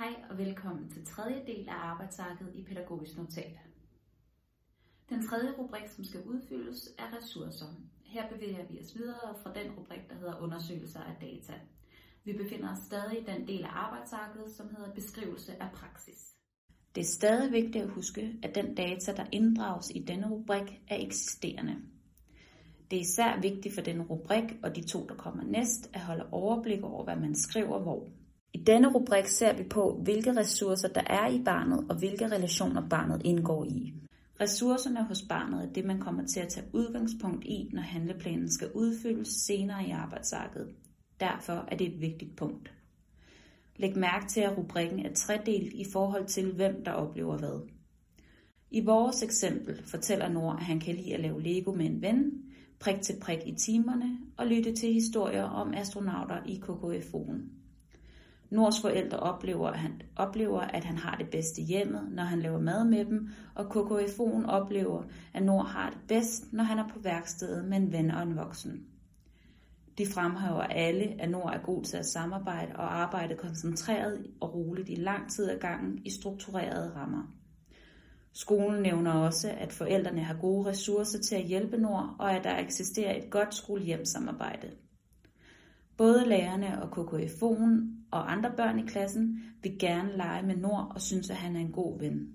Hej og velkommen til tredje del af arbejdsarket i Pædagogisk Notat. Den tredje rubrik, som skal udfyldes, er ressourcer. Her bevæger vi os videre fra den rubrik, der hedder undersøgelser af data. Vi befinder os stadig i den del af arbejdsarket, som hedder beskrivelse af praksis. Det er stadig vigtigt at huske, at den data, der inddrages i denne rubrik, er eksisterende. Det er især vigtigt for denne rubrik og de to, der kommer næst, at holde overblik over, hvad man skriver hvor. I denne rubrik ser vi på, hvilke ressourcer der er i barnet og hvilke relationer barnet indgår i. Ressourcerne hos barnet er det, man kommer til at tage udgangspunkt i, når handleplanen skal udfyldes senere i arbejdsarket. Derfor er det et vigtigt punkt. Læg mærke til, at rubrikken er tredelt i forhold til, hvem der oplever hvad. I vores eksempel fortæller Nord, at han kan lide at lave Lego med en ven, prik til prik i timerne og lytte til historier om astronauter i KKFO'en. Nords forældre oplever, at han, oplever, at han har det bedste hjemmet, når han laver mad med dem, og KKFO'en oplever, at Nord har det bedst, når han er på værkstedet med en ven og en voksen. De fremhæver alle, at Nord er god til at samarbejde og arbejde koncentreret og roligt i lang tid ad gangen i strukturerede rammer. Skolen nævner også, at forældrene har gode ressourcer til at hjælpe Nord, og at der eksisterer et godt skole-hjem-samarbejde. Både lærerne og KKFO'en og andre børn i klassen vil gerne lege med Nord og synes, at han er en god ven.